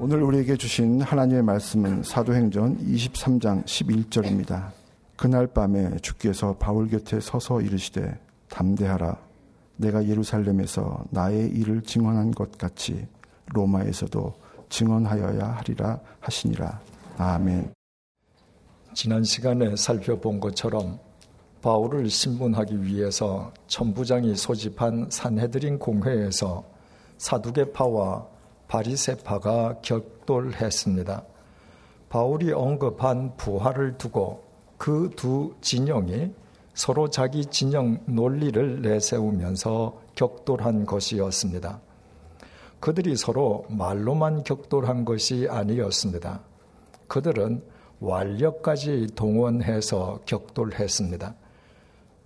오늘 우리에게 주신 하나님의 말씀은 사도행전 23장 11절입니다. 그날 밤에 주께서 바울 곁에 서서 이르시되 담대하라 내가 예루살렘에서 나의 일을 증언한 것 같이 로마에서도 증언하여야 하리라 하시니라. 아멘. 지난 시간에 살펴본 것처럼 바울을 신문하기 위해서 천부장이 소집한 산헤드린 공회에서 사두개파와 바리세파가 격돌했습니다. 바울이 언급한 부활을 두고 그 두 진영이 서로 자기 진영 논리를 내세우면서 격돌한 것이었습니다. 그들이 서로 말로만 격돌한 것이 아니었습니다. 그들은 완력까지 동원해서 격돌했습니다.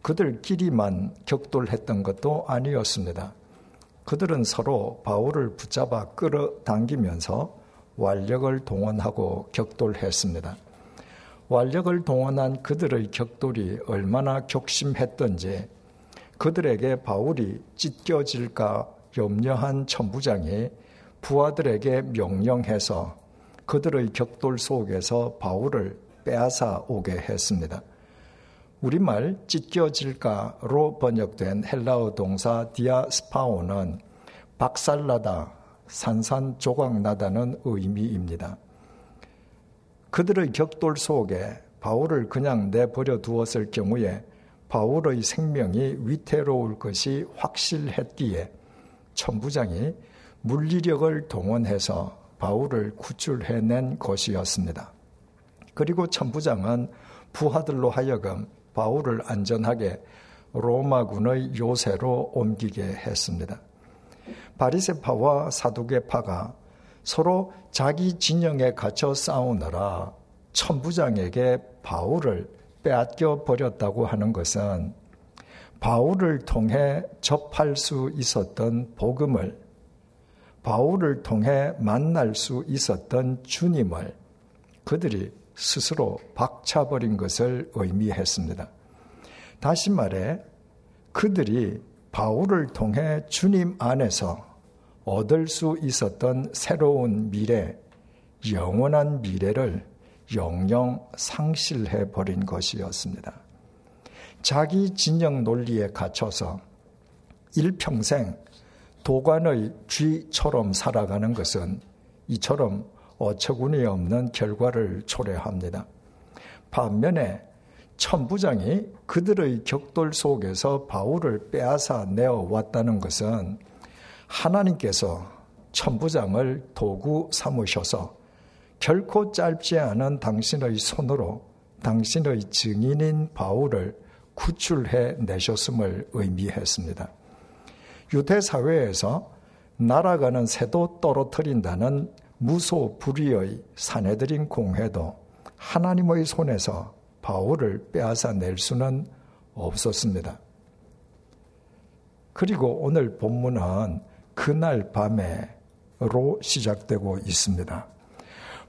그들끼리만 격돌했던 것도 아니었습니다. 그들은 서로 바울을 붙잡아 끌어당기면서 완력을 동원하고 격돌했습니다. 완력을 동원한 그들의 격돌이 얼마나 격심했던지 그들에게 바울이 찢겨질까 염려한 천부장이 부하들에게 명령해서 그들의 격돌 속에서 바울을 빼앗아 오게 했습니다. 우리말 찢겨질까로 번역된 헬라어 동사 디아스파오는 박살나다, 산산조각나다는 의미입니다. 그들의 격돌 속에 바울을 그냥 내버려 두었을 경우에 바울의 생명이 위태로울 것이 확실했기에 천부장이 물리력을 동원해서 바울을 구출해낸 것이었습니다. 그리고 천부장은 부하들로 하여금 바울을 안전하게 로마군의 요새로 옮기게 했습니다. 바리세파와 사두개파가 서로 자기 진영에 갇혀 싸우느라 천부장에게 바울을 빼앗겨 버렸다고 하는 것은 바울을 통해 접할 수 있었던 복음을 바울을 통해 만날 수 있었던 주님을 그들이 스스로 박차버린 것을 의미했습니다. 다시 말해 그들이 바울을 통해 주님 안에서 얻을 수 있었던 새로운 미래, 영원한 미래를 영영 상실해 버린 것이었습니다. 자기 진영 논리에 갇혀서 일평생 도관의 쥐처럼 살아가는 것은 이처럼 어처구니 없는 결과를 초래합니다. 반면에 천부장이 그들의 격돌 속에서 바울을 빼앗아 내어 왔다는 것은 하나님께서 천부장을 도구 삼으셔서 결코 짧지 않은 당신의 손으로 당신의 증인인 바울을 구출해 내셨음을 의미했습니다. 유대 사회에서 날아가는 새도 떨어뜨린다는 무소불위의 사내들인 공회도 하나님의 손에서 바울을 빼앗아 낼 수는 없었습니다. 그리고 오늘 본문은 그날 밤에로 시작되고 있습니다.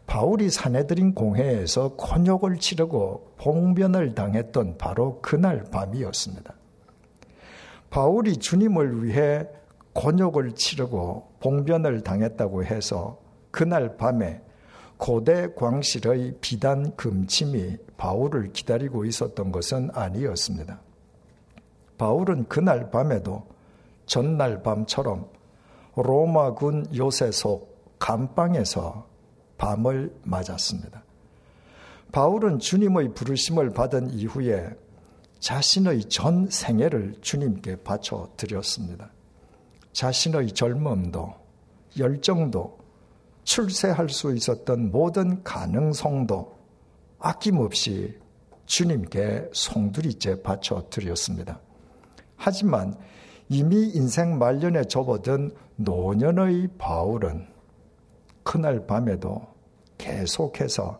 바울이 사내들인 공회에서 곤욕을 치르고 봉변을 당했던 바로 그날 밤이었습니다. 바울이 주님을 위해 곤욕을 치르고 봉변을 당했다고 해서 그날 밤에 고대 광실의 비단 금침이 바울을 기다리고 있었던 것은 아니었습니다. 바울은 그날 밤에도 전날 밤처럼 로마군 요새 속 감방에서 밤을 맞았습니다. 바울은 주님의 부르심을 받은 이후에 자신의 전 생애를 주님께 바쳐 드렸습니다. 자신의 젊음도, 열정도, 출세할 수 있었던 모든 가능성도 아낌없이 주님께 송두리째 바쳐 드렸습니다. 하지만 이미 인생 말년에 접어든 노년의 바울은 그날 밤에도 계속해서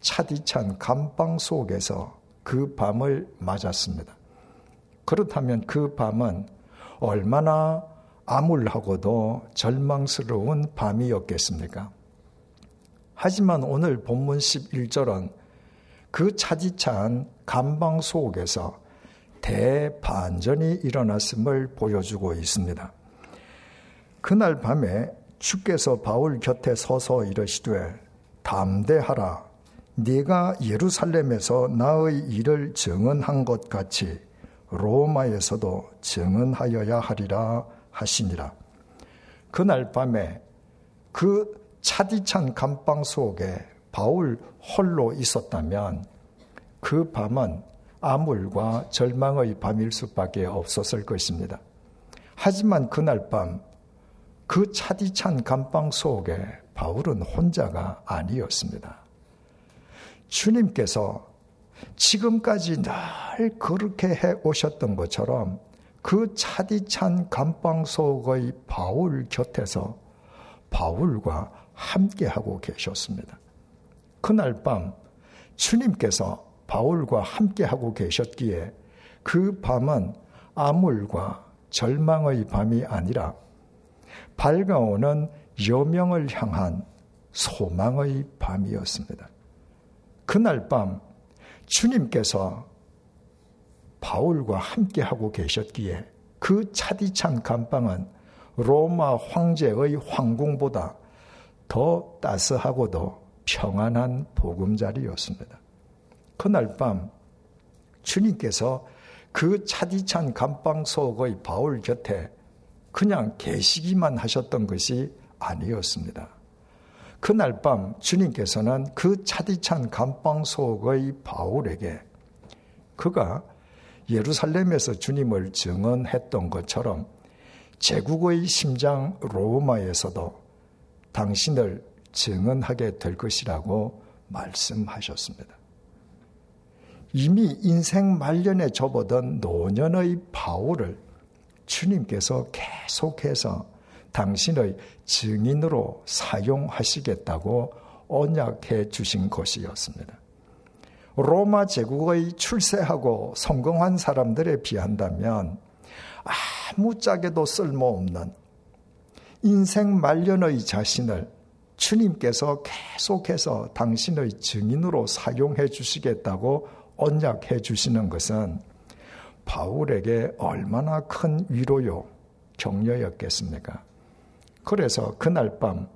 차디찬 감방 속에서 그 밤을 맞았습니다. 그렇다면 그 밤은 얼마나 암울하고도 절망스러운 밤이었겠습니까? 하지만 오늘 본문 11절은 그 차디찬 감방 속에서 대반전이 일어났음을 보여주고 있습니다. 그날 밤에 주께서 바울 곁에 서서 이르시되 담대하라 네가 예루살렘에서 나의 일을 증언한 것 같이 로마에서도 증언하여야 하리라 하시니라. 그날 밤에 그 차디찬 감방 속에 바울 홀로 있었다면 그 밤은 암울과 절망의 밤일 수밖에 없었을 것입니다. 하지만 그날 밤 그 차디찬 감방 속에 바울은 혼자가 아니었습니다. 주님께서 지금까지 늘 그렇게 해 오셨던 것처럼 그 차디찬 감방 속의 바울 곁에서 바울과 함께하고 계셨습니다. 그날 밤 주님께서 바울과 함께하고 계셨기에 그 밤은 암울과 절망의 밤이 아니라 밝아오는 여명을 향한 소망의 밤이었습니다. 그날 밤 주님께서 바울과 함께하고 계셨기에 그 차디찬 감방은 로마 황제의 황궁보다 더 따스하고도 평안한 보금자리였습니다. 그날 밤 주님께서 그 차디찬 감방 속의 바울 곁에 그냥 계시기만 하셨던 것이 아니었습니다. 그날 밤 주님께서는 그 차디찬 감방 속의 바울에게 그가 예루살렘에서 주님을 증언했던 것처럼 제국의 심장 로마에서도 당신을 증언하게 될 것이라고 말씀하셨습니다. 이미 인생 말년에 접어든 노년의 바울을 주님께서 계속해서 당신의 증인으로 사용하시겠다고 언약해 주신 것이었습니다. 로마 제국의 출세하고 성공한 사람들에 비한다면 아무짝에도 쓸모없는 인생 말년의 자신을 주님께서 계속해서 당신의 증인으로 사용해 주시겠다고 언약해 주시는 것은 바울에게 얼마나 큰 위로요, 격려였겠습니까? 그래서 그날 밤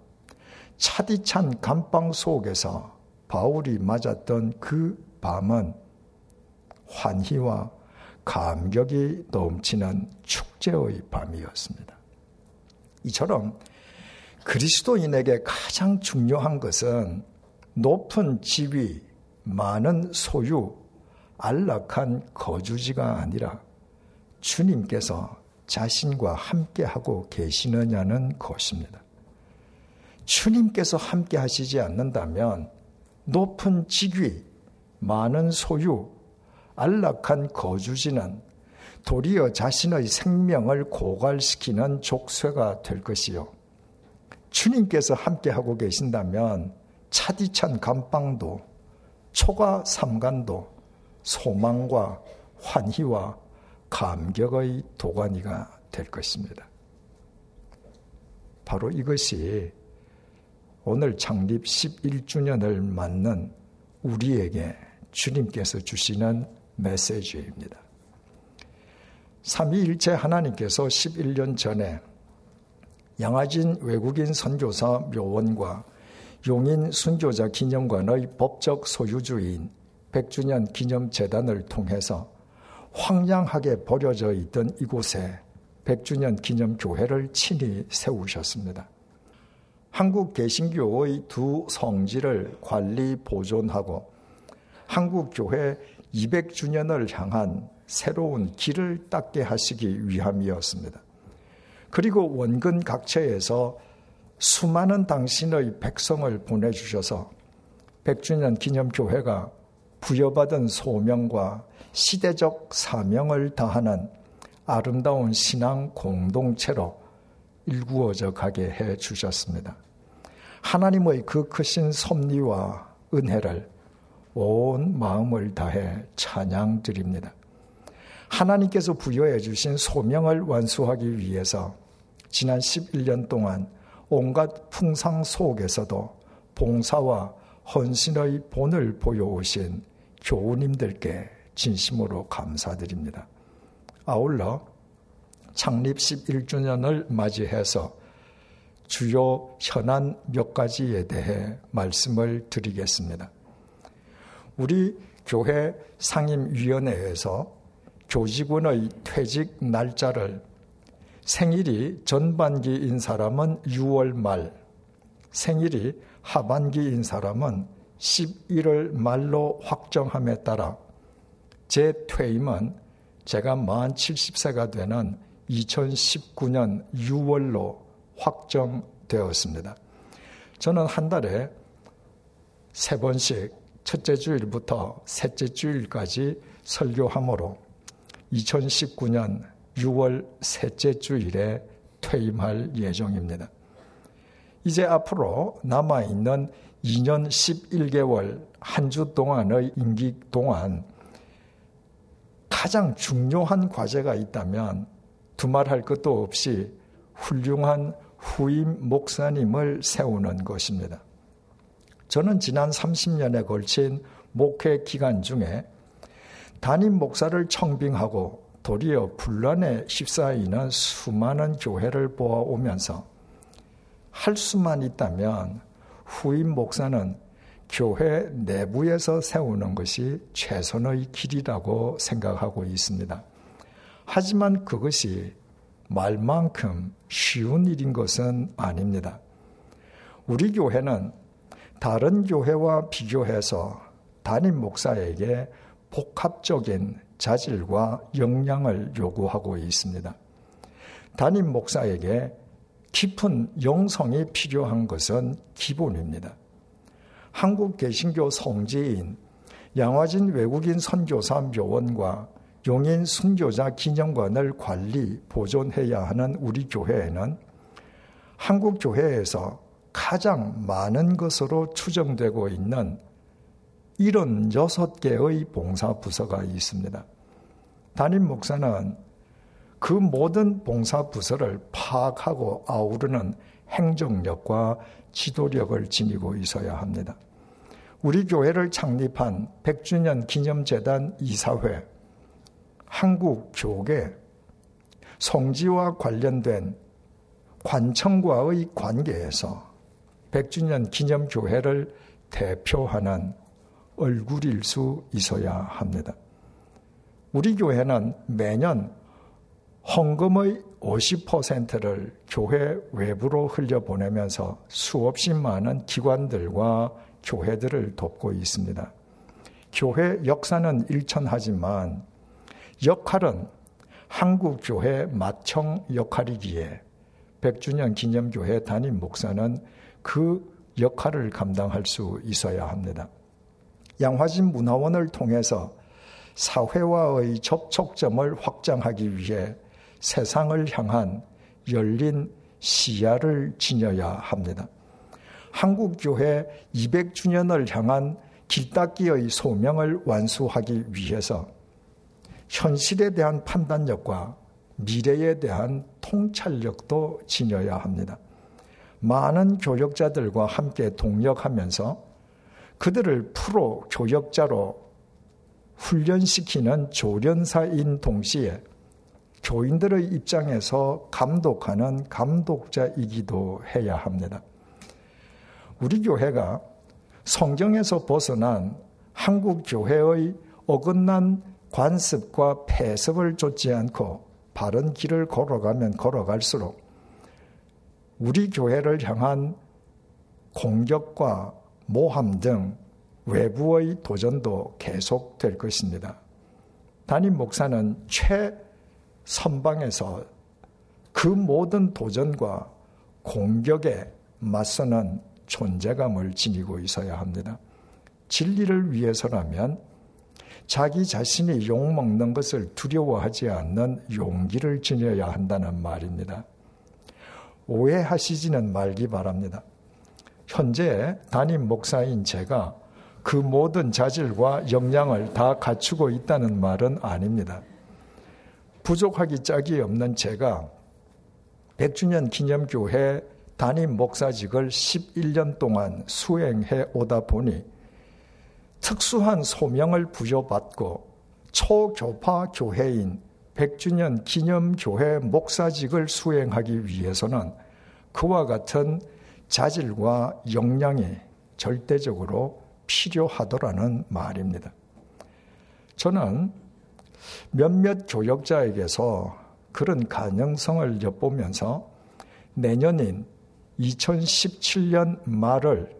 차디찬 감방 속에서 바울이 맞았던 그 밤은 환희와 감격이 넘치는 축제의 밤이었습니다. 이처럼 그리스도인에게 가장 중요한 것은 높은 지위, 많은 소유, 안락한 거주지가 아니라 주님께서 자신과 함께하고 계시느냐는 것입니다. 주님께서 함께 하시지 않는다면 높은 직위, 많은 소유, 안락한 거주지는 도리어 자신의 생명을 고갈시키는 족쇄가 될 것이요. 주님께서 함께하고 계신다면 차디찬 감방도 초가 삼간도 소망과 환희와 감격의 도가니가 될 것입니다. 바로 이것이 오늘 창립 11주년을 맞는 우리에게 주님께서 주시는 메시지입니다. 삼위일체 하나님께서 11년 전에 양아진 외국인 선교사 묘원과 용인 순교자 기념관의 법적 소유주인 100주년 기념재단을 통해서 황량하게 버려져 있던 이곳에 100주년 기념교회를 친히 세우셨습니다. 한국 개신교의 두 성지를 관리 보존하고 한국 교회 200주년을 향한 새로운 길을 닦게 하시기 위함이었습니다. 그리고 원근 각처에서 수많은 당신의 백성을 보내주셔서 100주년 기념교회가 부여받은 소명과 시대적 사명을 다하는 아름다운 신앙 공동체로 일구어져 가게 해 주셨습니다. 하나님의 그 크신 섭리와 은혜를 온 마음을 다해 찬양 드립니다. 하나님께서 부여해 주신 소명을 완수하기 위해서 지난 11년 동안 온갖 풍상 속에서도 봉사와 헌신의 본을 보여오신 교우님들께 진심으로 감사드립니다. 아울러 창립 11주년을 맞이해서 주요 현안 몇 가지에 대해 말씀을 드리겠습니다. 우리 교회 상임위원회에서 교직원의 퇴직 날짜를 생일이 전반기인 사람은 6월 말, 생일이 하반기인 사람은 11월 말로 확정함에 따라 제 퇴임은 제가 만 70세가 되는 2019년 6월로 확정되었습니다. 저는 한 달에 세 번씩 첫째 주일부터 셋째 주일까지 설교함으로 2019년 6월 셋째 주일에 퇴임할 예정입니다. 이제 앞으로 남아있는 2년 11개월 한 주 동안의 임기 동안 가장 중요한 과제가 있다면 두말할 것도 없이 훌륭한 후임 목사님을 세우는 것입니다. 저는 지난 30년에 걸친 목회 기간 중에 담임 목사를 청빙하고 도리어 분란에 휩싸이는 수많은 교회를 보아오면서 할 수만 있다면 후임 목사는 교회 내부에서 세우는 것이 최선의 길이라고 생각하고 있습니다. 하지만 그것이 말만큼 쉬운 일인 것은 아닙니다. 우리 교회는 다른 교회와 비교해서 담임 목사에게 복합적인 자질과 역량을 요구하고 있습니다. 담임 목사에게 깊은 영성이 필요한 것은 기본입니다. 한국 개신교 성지인 양화진 외국인 선교사 묘원과 용인 순교자 기념관을 관리, 보존해야 하는 우리 교회에는 한국 교회에서 가장 많은 것으로 추정되고 있는 76개의 봉사 부서가 있습니다. 담임 목사는 그 모든 봉사 부서를 파악하고 아우르는 행정력과 지도력을 지니고 있어야 합니다. 우리 교회를 창립한 100주년 기념재단 이사회, 한국교계, 성지와 관련된 관청과의 관계에서 100주년 기념교회를 대표하는 얼굴일 수 있어야 합니다. 우리 교회는 매년 헌금의 50%를 교회 외부로 흘려보내면서 수없이 많은 기관들과 교회들을 돕고 있습니다. 교회 역사는 일천하지만 역할은 한국교회 마청 역할이기에 100주년 기념교회 담임 목사는 그 역할을 감당할 수 있어야 합니다. 양화진 문화원을 통해서 사회와의 접촉점을 확장하기 위해 세상을 향한 열린 시야를 지녀야 합니다. 한국교회 200주년을 향한 길닦기의 소명을 완수하기 위해서 현실에 대한 판단력과 미래에 대한 통찰력도 지녀야 합니다. 많은 교역자들과 함께 동력하면서 그들을 프로 교역자로 훈련시키는 조련사인 동시에 교인들의 입장에서 감독하는 감독자이기도 해야 합니다. 우리 교회가 성경에서 벗어난 한국 교회의 어긋난 관습과 폐습을 쫓지 않고 바른 길을 걸어가면 걸어갈수록 우리 교회를 향한 공격과 모함 등 외부의 도전도 계속될 것입니다. 담임 목사는 최선방에서 그 모든 도전과 공격에 맞서는 존재감을 지니고 있어야 합니다. 진리를 위해서라면 자기 자신이 욕먹는 것을 두려워하지 않는 용기를 지녀야 한다는 말입니다. 오해하시지는 말기 바랍니다. 현재 담임 목사인 제가 그 모든 자질과 역량을 다 갖추고 있다는 말은 아닙니다. 부족하기 짝이 없는 제가 100주년 기념교회 담임 목사직을 11년 동안 수행해 오다 보니 특수한 소명을 부여받고 초교파 교회인 100주년 기념교회 목사직을 수행하기 위해서는 그와 같은 자질과 역량이 절대적으로 필요하더라는 말입니다. 저는 몇몇 교역자에게서 그런 가능성을 엿보면서 내년인 2017년 말을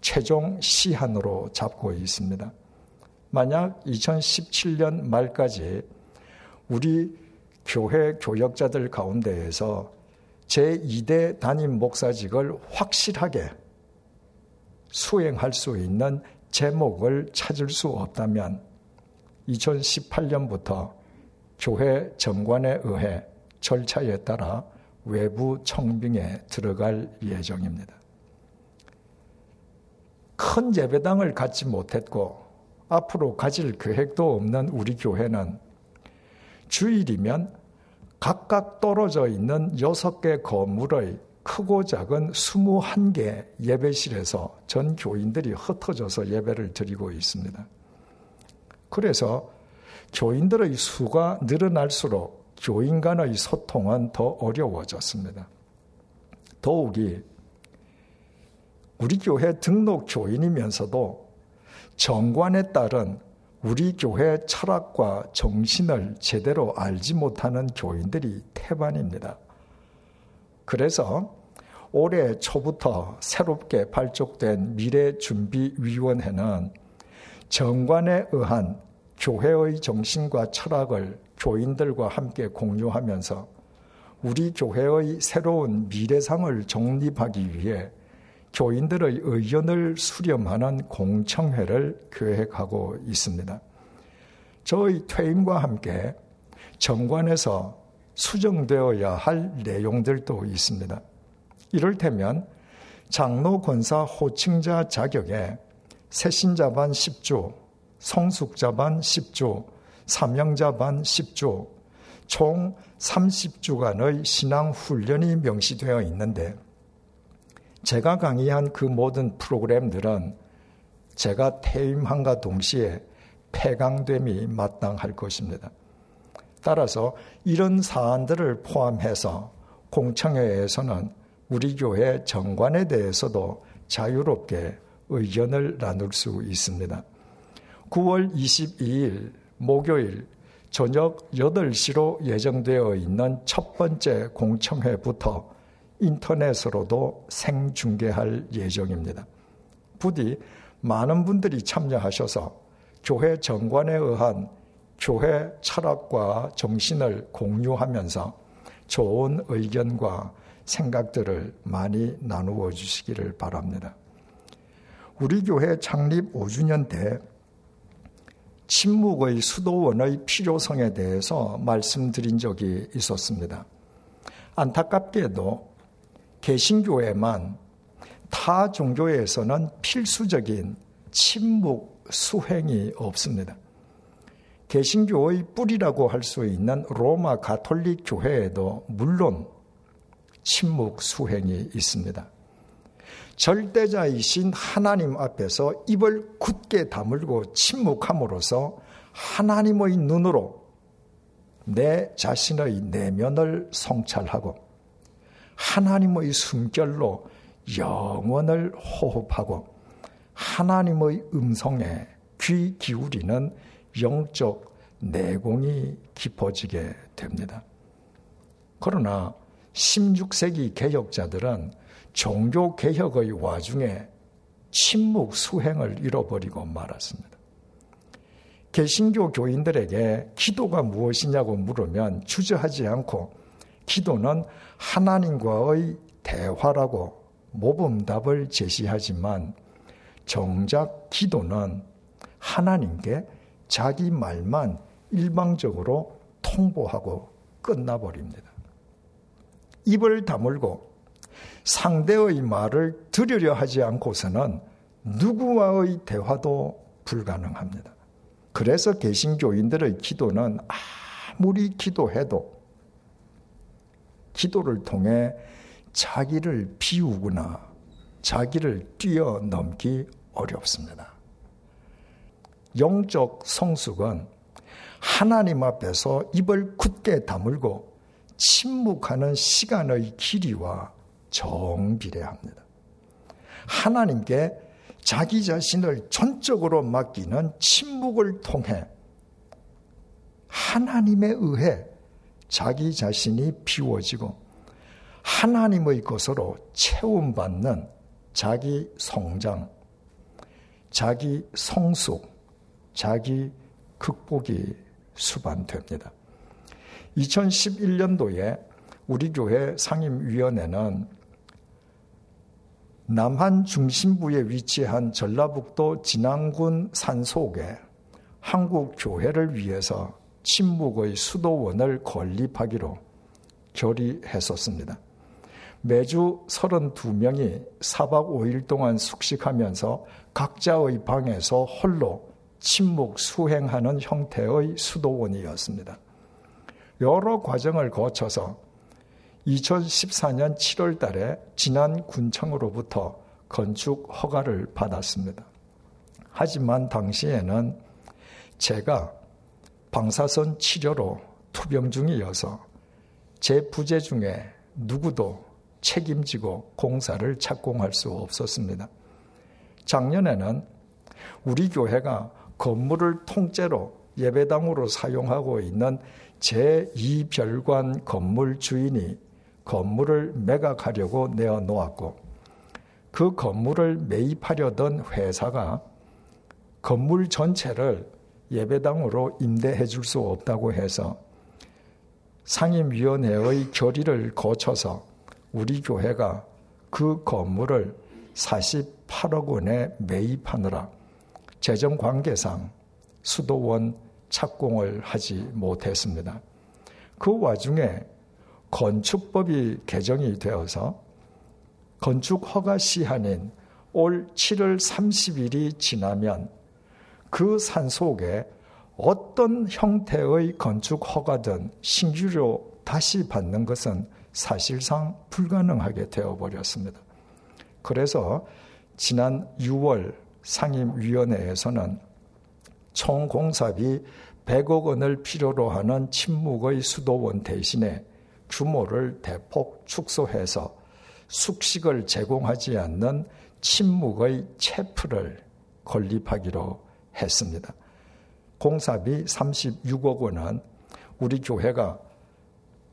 최종 시한으로 잡고 있습니다. 만약 2017년 말까지 우리 교회 교역자들 가운데에서 제2대 담임 목사직을 확실하게 수행할 수 있는 제목을 찾을 수 없다면 2018년부터 교회 정관에 의해 절차에 따라 외부 청빙에 들어갈 예정입니다. 큰 예배당을 갖지 못했고 앞으로 가질 계획도 없는 우리 교회는 주일이면 각각 떨어져 있는 6개 건물의 크고 작은 21개 예배실에서 전 교인들이 흩어져서 예배를 드리고 있습니다. 그래서 교인들의 수가 늘어날수록 교인 간의 소통은 더 어려워졌습니다. 더욱이 우리 교회 등록 교인이면서도 정관에 따른 우리 교회 철학과 정신을 제대로 알지 못하는 교인들이 태반입니다. 그래서 올해 초부터 새롭게 발족된 미래준비위원회는 정관에 의한 교회의 정신과 철학을 교인들과 함께 공유하면서 우리 교회의 새로운 미래상을 정립하기 위해 교인들의 의견을 수렴하는 공청회를 계획하고 있습니다. 저의 퇴임과 함께 정관에서 수정되어야 할 내용들도 있습니다. 이를테면 장로 권사 호칭자 자격에 새신자 반 10조, 성숙자 반 10조, 사명자 반 10조, 총 30주간의 신앙 훈련이 명시되어 있는데 제가 강의한 그 모든 프로그램들은 제가 퇴임함과 동시에 폐강됨이 마땅할 것입니다. 따라서 이런 사안들을 포함해서 공청회에서는 우리 교회 정관에 대해서도 자유롭게 의견을 나눌 수 있습니다. 9월 22일 목요일 저녁 8시로 예정되어 있는 첫 번째 공청회부터 인터넷으로도 생중계할 예정입니다. 부디 많은 분들이 참여하셔서 교회 정관에 의한 교회 철학과 정신을 공유하면서 좋은 의견과 생각들을 많이 나누어 주시기를 바랍니다. 우리 교회 창립 5주년 때 침묵의 수도원의 필요성에 대해서 말씀드린 적이 있었습니다. 안타깝게도 개신교회만 타 종교에서는 필수적인 침묵 수행이 없습니다. 개신교의 뿌리라고 할 수 있는 로마 가톨릭 교회에도 물론 침묵 수행이 있습니다. 절대자이신 하나님 앞에서 입을 굳게 다물고 침묵함으로써 하나님의 눈으로 내 자신의 내면을 성찰하고 하나님의 숨결로 영원을 호흡하고 하나님의 음성에 귀 기울이는 영적 내공이 깊어지게 됩니다. 그러나 16세기 개혁자들은 종교 개혁의 와중에 침묵 수행을 잃어버리고 말았습니다. 개신교 교인들에게 기도가 무엇이냐고 물으면 주저하지 않고 기도는 하나님과의 대화라고 모범답을 제시하지만 정작 기도는 하나님께 자기 말만 일방적으로 통보하고 끝나버립니다. 입을 다물고 상대의 말을 들으려 하지 않고서는 누구와의 대화도 불가능합니다. 그래서 개신교인들의 기도는 아무리 기도해도 기도를 통해 자기를 비우거나 자기를 뛰어넘기 어렵습니다. 영적 성숙은 하나님 앞에서 입을 굳게 다물고 침묵하는 시간의 길이와 정비례합니다. 하나님께 자기 자신을 전적으로 맡기는 침묵을 통해 하나님에 의해 자기 자신이 비워지고 하나님의 것으로 채움받는 자기 성장, 자기 성숙, 자기 극복이 수반됩니다. 2011년도에 우리 교회 상임위원회는 남한 중심부에 위치한 전라북도 진안군 산속에 한국 교회를 위해서 침묵의 수도원을 건립하기로 결의했었습니다. 매주 32명이 4박 5일 동안 숙식하면서 각자의 방에서 홀로 침묵 수행하는 형태의 수도원이었습니다. 여러 과정을 거쳐서 2014년 7월 달에 지난 군청으로부터 건축 허가를 받았습니다. 하지만 당시에는 제가 방사선 치료로 투병 중이어서 제 부재 중에 누구도 책임지고 공사를 착공할 수 없었습니다. 작년에는 우리 교회가 건물을 통째로 예배당으로 사용하고 있는 제2별관 건물 주인이 건물을 매각하려고 내어놓았고 그 건물을 매입하려던 회사가 건물 전체를 예배당으로 임대해 줄 수 없다고 해서 상임위원회의 결의를 거쳐서 우리 교회가 그 건물을 48억 원에 매입하느라 재정 관계상 수도원 착공을 하지 못했습니다. 그 와중에 건축법이 개정이 되어서 건축 허가 시한인 올 7월 30일이 지나면 그 산 속에 어떤 형태의 건축 허가든 신규로 다시 받는 것은 사실상 불가능하게 되어버렸습니다. 그래서 지난 6월 상임위원회에서는 총 공사비 100억 원을 필요로 하는 침묵의 수도원 대신에 규모를 대폭 축소해서 숙식을 제공하지 않는 침묵의 체프를 건립하기로 했습니다. 공사비 36억 원은 우리 교회가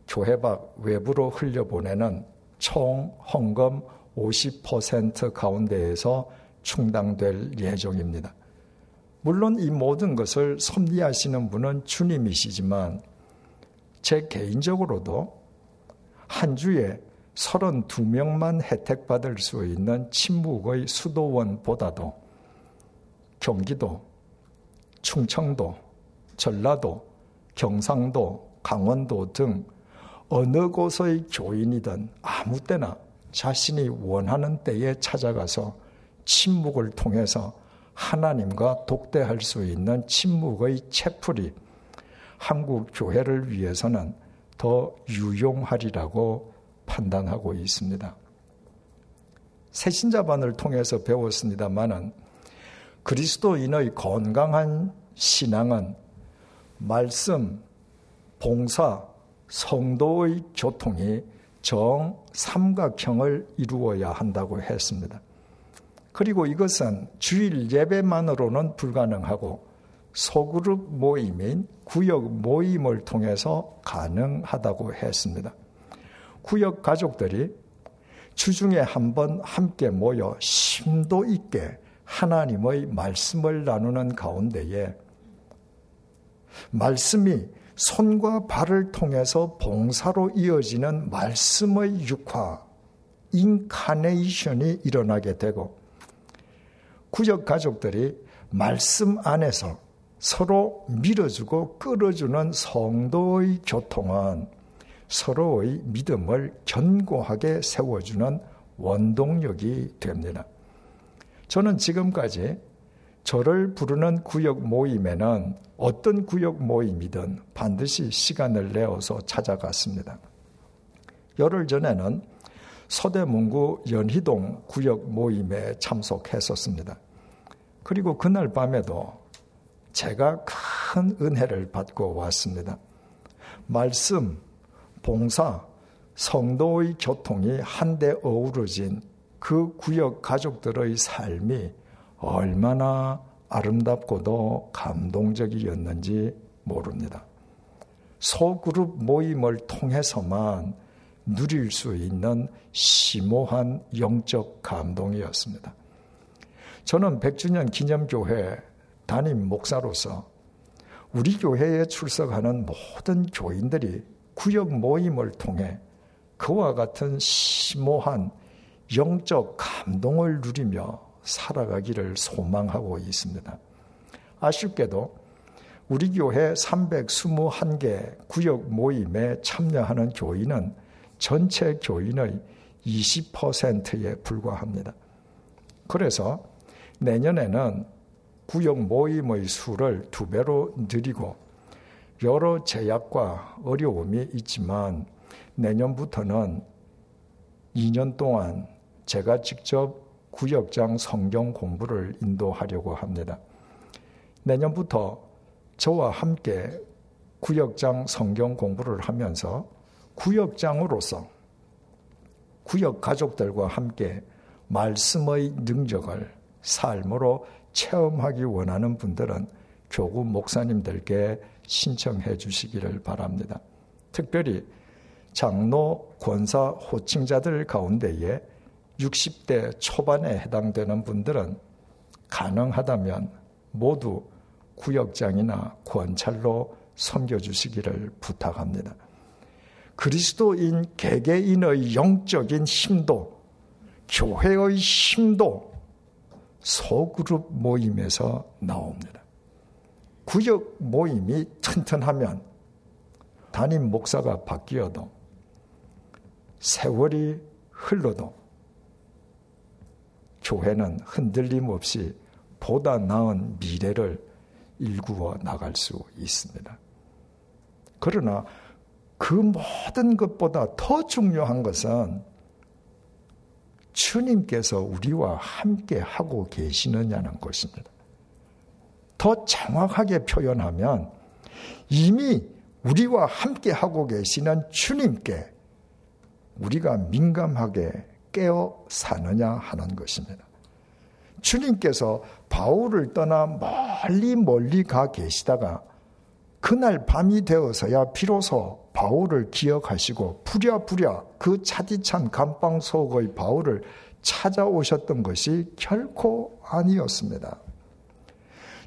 교회 밖 외부로 흘려보내는 총 헌금 50% 가운데에서 충당될 예정입니다. 물론 이 모든 것을 섭리하시는 분은 주님이시지만 제 개인적으로도 한 주에 32명만 혜택받을 수 있는 침묵의 수도원보다도 경기도, 충청도, 전라도, 경상도, 강원도 등 어느 곳의 교인이든 아무 때나 자신이 원하는 때에 찾아가서 침묵을 통해서 하나님과 독대할 수 있는 침묵의 채플이 한국 교회를 위해서는 더 유용하리라고 판단하고 있습니다. 새신자반을 통해서 배웠습니다만은 그리스도인의 건강한 신앙은 말씀, 봉사, 성도의 교통이 정 삼각형을 이루어야 한다고 했습니다. 그리고 이것은 주일 예배만으로는 불가능하고 소그룹 모임인 구역 모임을 통해서 가능하다고 했습니다. 구역 가족들이 주중에 한번 함께 모여 심도 있게 하나님의 말씀을 나누는 가운데에 말씀이 손과 발을 통해서 봉사로 이어지는 말씀의 육화, 인카네이션이 일어나게 되고 구역 가족들이 말씀 안에서 서로 밀어주고 끌어주는 성도의 교통은 서로의 믿음을 견고하게 세워주는 원동력이 됩니다. 저는 지금까지 저를 부르는 구역 모임에는 어떤 구역 모임이든 반드시 시간을 내어서 찾아갔습니다. 열흘 전에는 서대문구 연희동 구역 모임에 참석했었습니다. 그리고 그날 밤에도 제가 큰 은혜를 받고 왔습니다. 말씀, 봉사, 성도의 교통이 한데 어우러진 그 구역 가족들의 삶이 얼마나 아름답고도 감동적이었는지 모릅니다. 소그룹 모임을 통해서만 누릴 수 있는 심오한 영적 감동이었습니다. 저는 100주년 기념교회 담임 목사로서 우리 교회에 출석하는 모든 교인들이 구역 모임을 통해 그와 같은 심오한 영적 감동을 누리며 살아가기를 소망하고 있습니다. 아쉽게도 우리 교회 321개 구역 모임에 참여하는 교인은 전체 교인의 20%에 불과합니다. 그래서 내년에는 구역 모임의 수를 두 배로 늘리고 여러 제약과 어려움이 있지만 내년부터는 2년 동안 제가 직접 구역장 성경 공부를 인도하려고 합니다. 내년부터 저와 함께 구역장 성경 공부를 하면서 구역장으로서 구역 가족들과 함께 말씀의 능력을 삶으로 체험하기 원하는 분들은 교구 목사님들께 신청해 주시기를 바랍니다. 특별히 장로, 권사, 호칭자들 가운데에 60대 초반에 해당되는 분들은 가능하다면 모두 구역장이나 권찰로 섬겨주시기를 부탁합니다. 그리스도인 개개인의 영적인 힘도 교회의 힘도 소그룹 모임에서 나옵니다. 구역 모임이 튼튼하면 담임 목사가 바뀌어도 세월이 흘러도 교회는 흔들림 없이 보다 나은 미래를 일구어 나갈 수 있습니다. 그러나 그 모든 것보다 더 중요한 것은 주님께서 우리와 함께 하고 계시느냐는 것입니다. 더 정확하게 표현하면 이미 우리와 함께 하고 계시는 주님께 우리가 민감하게 깨어 사느냐 하는 것입니다. 주님께서 바울을 떠나 멀리 멀리 가 계시다가 그날 밤이 되어서야 비로소 바울을 기억하시고 부랴부랴 그 차디찬 감방 속의 바울을 찾아오셨던 것이 결코 아니었습니다.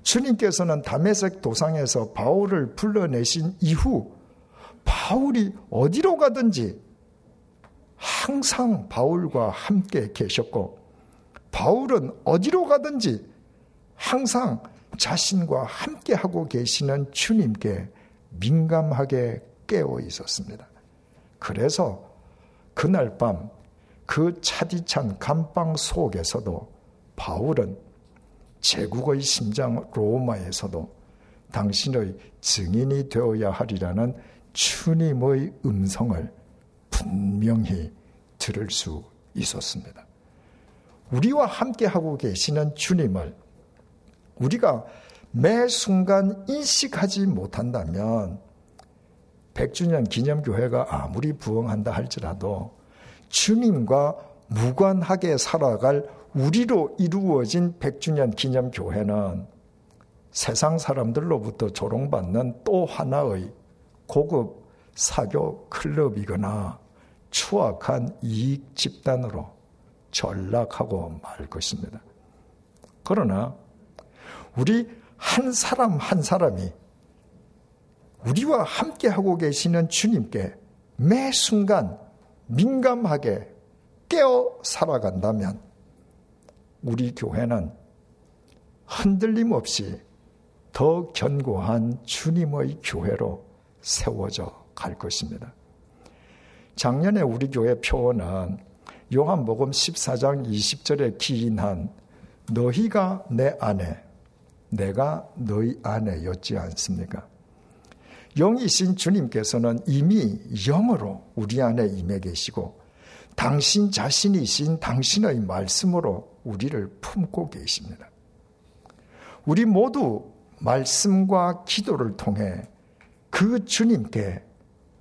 주님께서는 담에색 도상에서 바울을 불러내신 이후 바울이 어디로 가든지 항상 바울과 함께 계셨고 바울은 어디로 가든지 항상 자신과 함께 하고 계시는 주님께 민감하게 깨어 있었습니다. 그래서 그날 밤 그 차디찬 감방 속에서도 바울은 제국의 심장 로마에서도 당신의 증인이 되어야 하리라는 주님의 음성을 분명히 들을 수 있었습니다. 우리와 함께 하고 계시는 주님을 우리가 매 순간 인식하지 못한다면 100주년 기념교회가 아무리 부흥한다 할지라도 주님과 무관하게 살아갈 우리로 이루어진 100주년 기념교회는 세상 사람들로부터 조롱받는 또 하나의 고급 사교 클럽이거나 추악한 이익 집단으로 전락하고 말 것입니다. 그러나 우리 한 사람 한 사람이 우리와 함께 하고 계시는 주님께 매 순간 민감하게 깨어 살아간다면 우리 교회는 흔들림 없이 더 견고한 주님의 교회로 세워져 갈 것입니다. 작년에 우리 교회 표어는 요한복음 14장 20절에 기인한 너희가 내 안에 내가 너희 안에였지 않습니까? 영이신 주님께서는 이미 영으로 우리 안에 임해 계시고 당신 자신이신 당신의 말씀으로 우리를 품고 계십니다. 우리 모두 말씀과 기도를 통해 그 주님께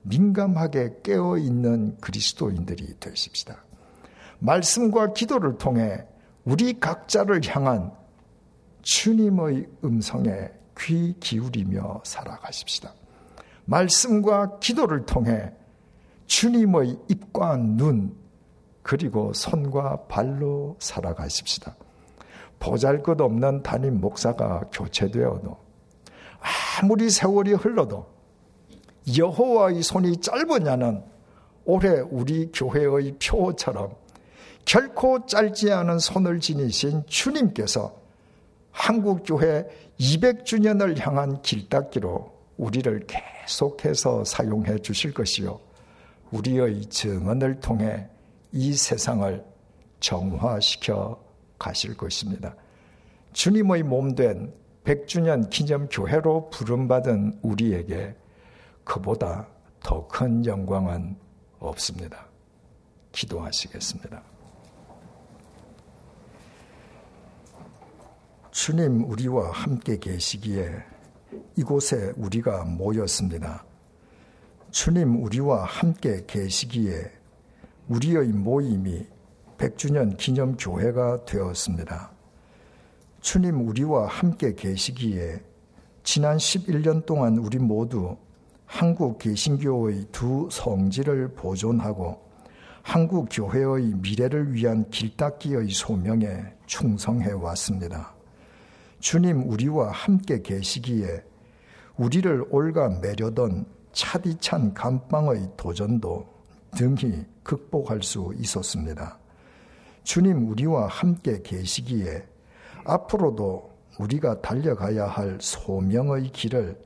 민감하게 깨어 있는 그리스도인들이 되십시다. 말씀과 기도를 통해 우리 각자를 향한 주님의 음성에 귀 기울이며 살아가십시다. 말씀과 기도를 통해 주님의 입과 눈, 그리고 손과 발로 살아가십시다. 보잘 것 없는 담임 목사가 교체되어도 아무리 세월이 흘러도 여호와의 손이 짧으냐는 올해 우리 교회의 표처럼 결코 짧지 않은 손을 지니신 주님께서 한국교회 200주년을 향한 길닦기로 우리를 계속해서 사용해 주실 것이요. 우리의 증언을 통해 이 세상을 정화시켜 가실 것입니다. 주님의 몸 된 100주년 기념 교회로 부름받은 우리에게 그보다 더 큰 영광은 없습니다. 기도하시겠습니다. 주님 우리와 함께 계시기에 이곳에 우리가 모였습니다. 주님 우리와 함께 계시기에 우리의 모임이 100주년 기념 교회가 되었습니다. 주님 우리와 함께 계시기에 지난 11년 동안 우리 모두 한국 개신교의 두 성지를 보존하고 한국 교회의 미래를 위한 길닦기의 소명에 충성해 왔습니다. 주님 우리와 함께 계시기에 우리를 올가 매려던 차디찬 감방의 도전도 등히 극복할 수 있었습니다. 주님 우리와 함께 계시기에 앞으로도 우리가 달려가야 할 소명의 길을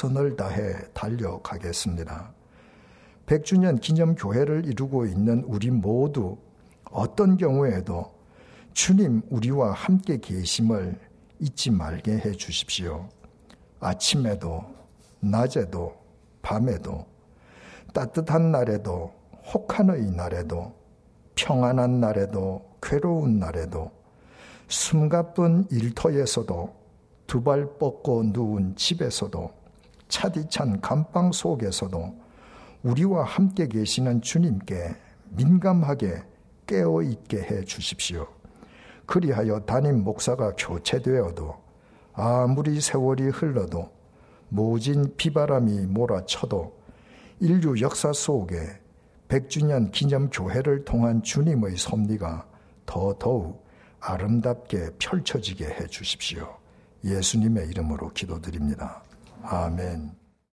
최선을 다해 달려가겠습니다. 100주년 기념교회를 이루고 있는 우리 모두 어떤 경우에도 주님 우리와 함께 계심을 잊지 말게 해 주십시오. 아침에도, 낮에도, 밤에도, 따뜻한 날에도, 혹한의 날에도, 평안한 날에도, 괴로운 날에도, 숨가쁜 일터에서도, 두 발 뻗고 누운 집에서도, 차디찬 감방 속에서도, 우리와 함께 계시는 주님께 민감하게 깨어 있게 해 주십시오. 그리하여 담임 목사가 교체되어도 아무리 세월이 흘러도 모진 비바람이 몰아쳐도 인류 역사 속에 100주년 기념 교회를 통한 주님의 섭리가 더 더욱 아름답게 펼쳐지게 해 주십시오. 예수님의 이름으로 기도드립니다. 아멘.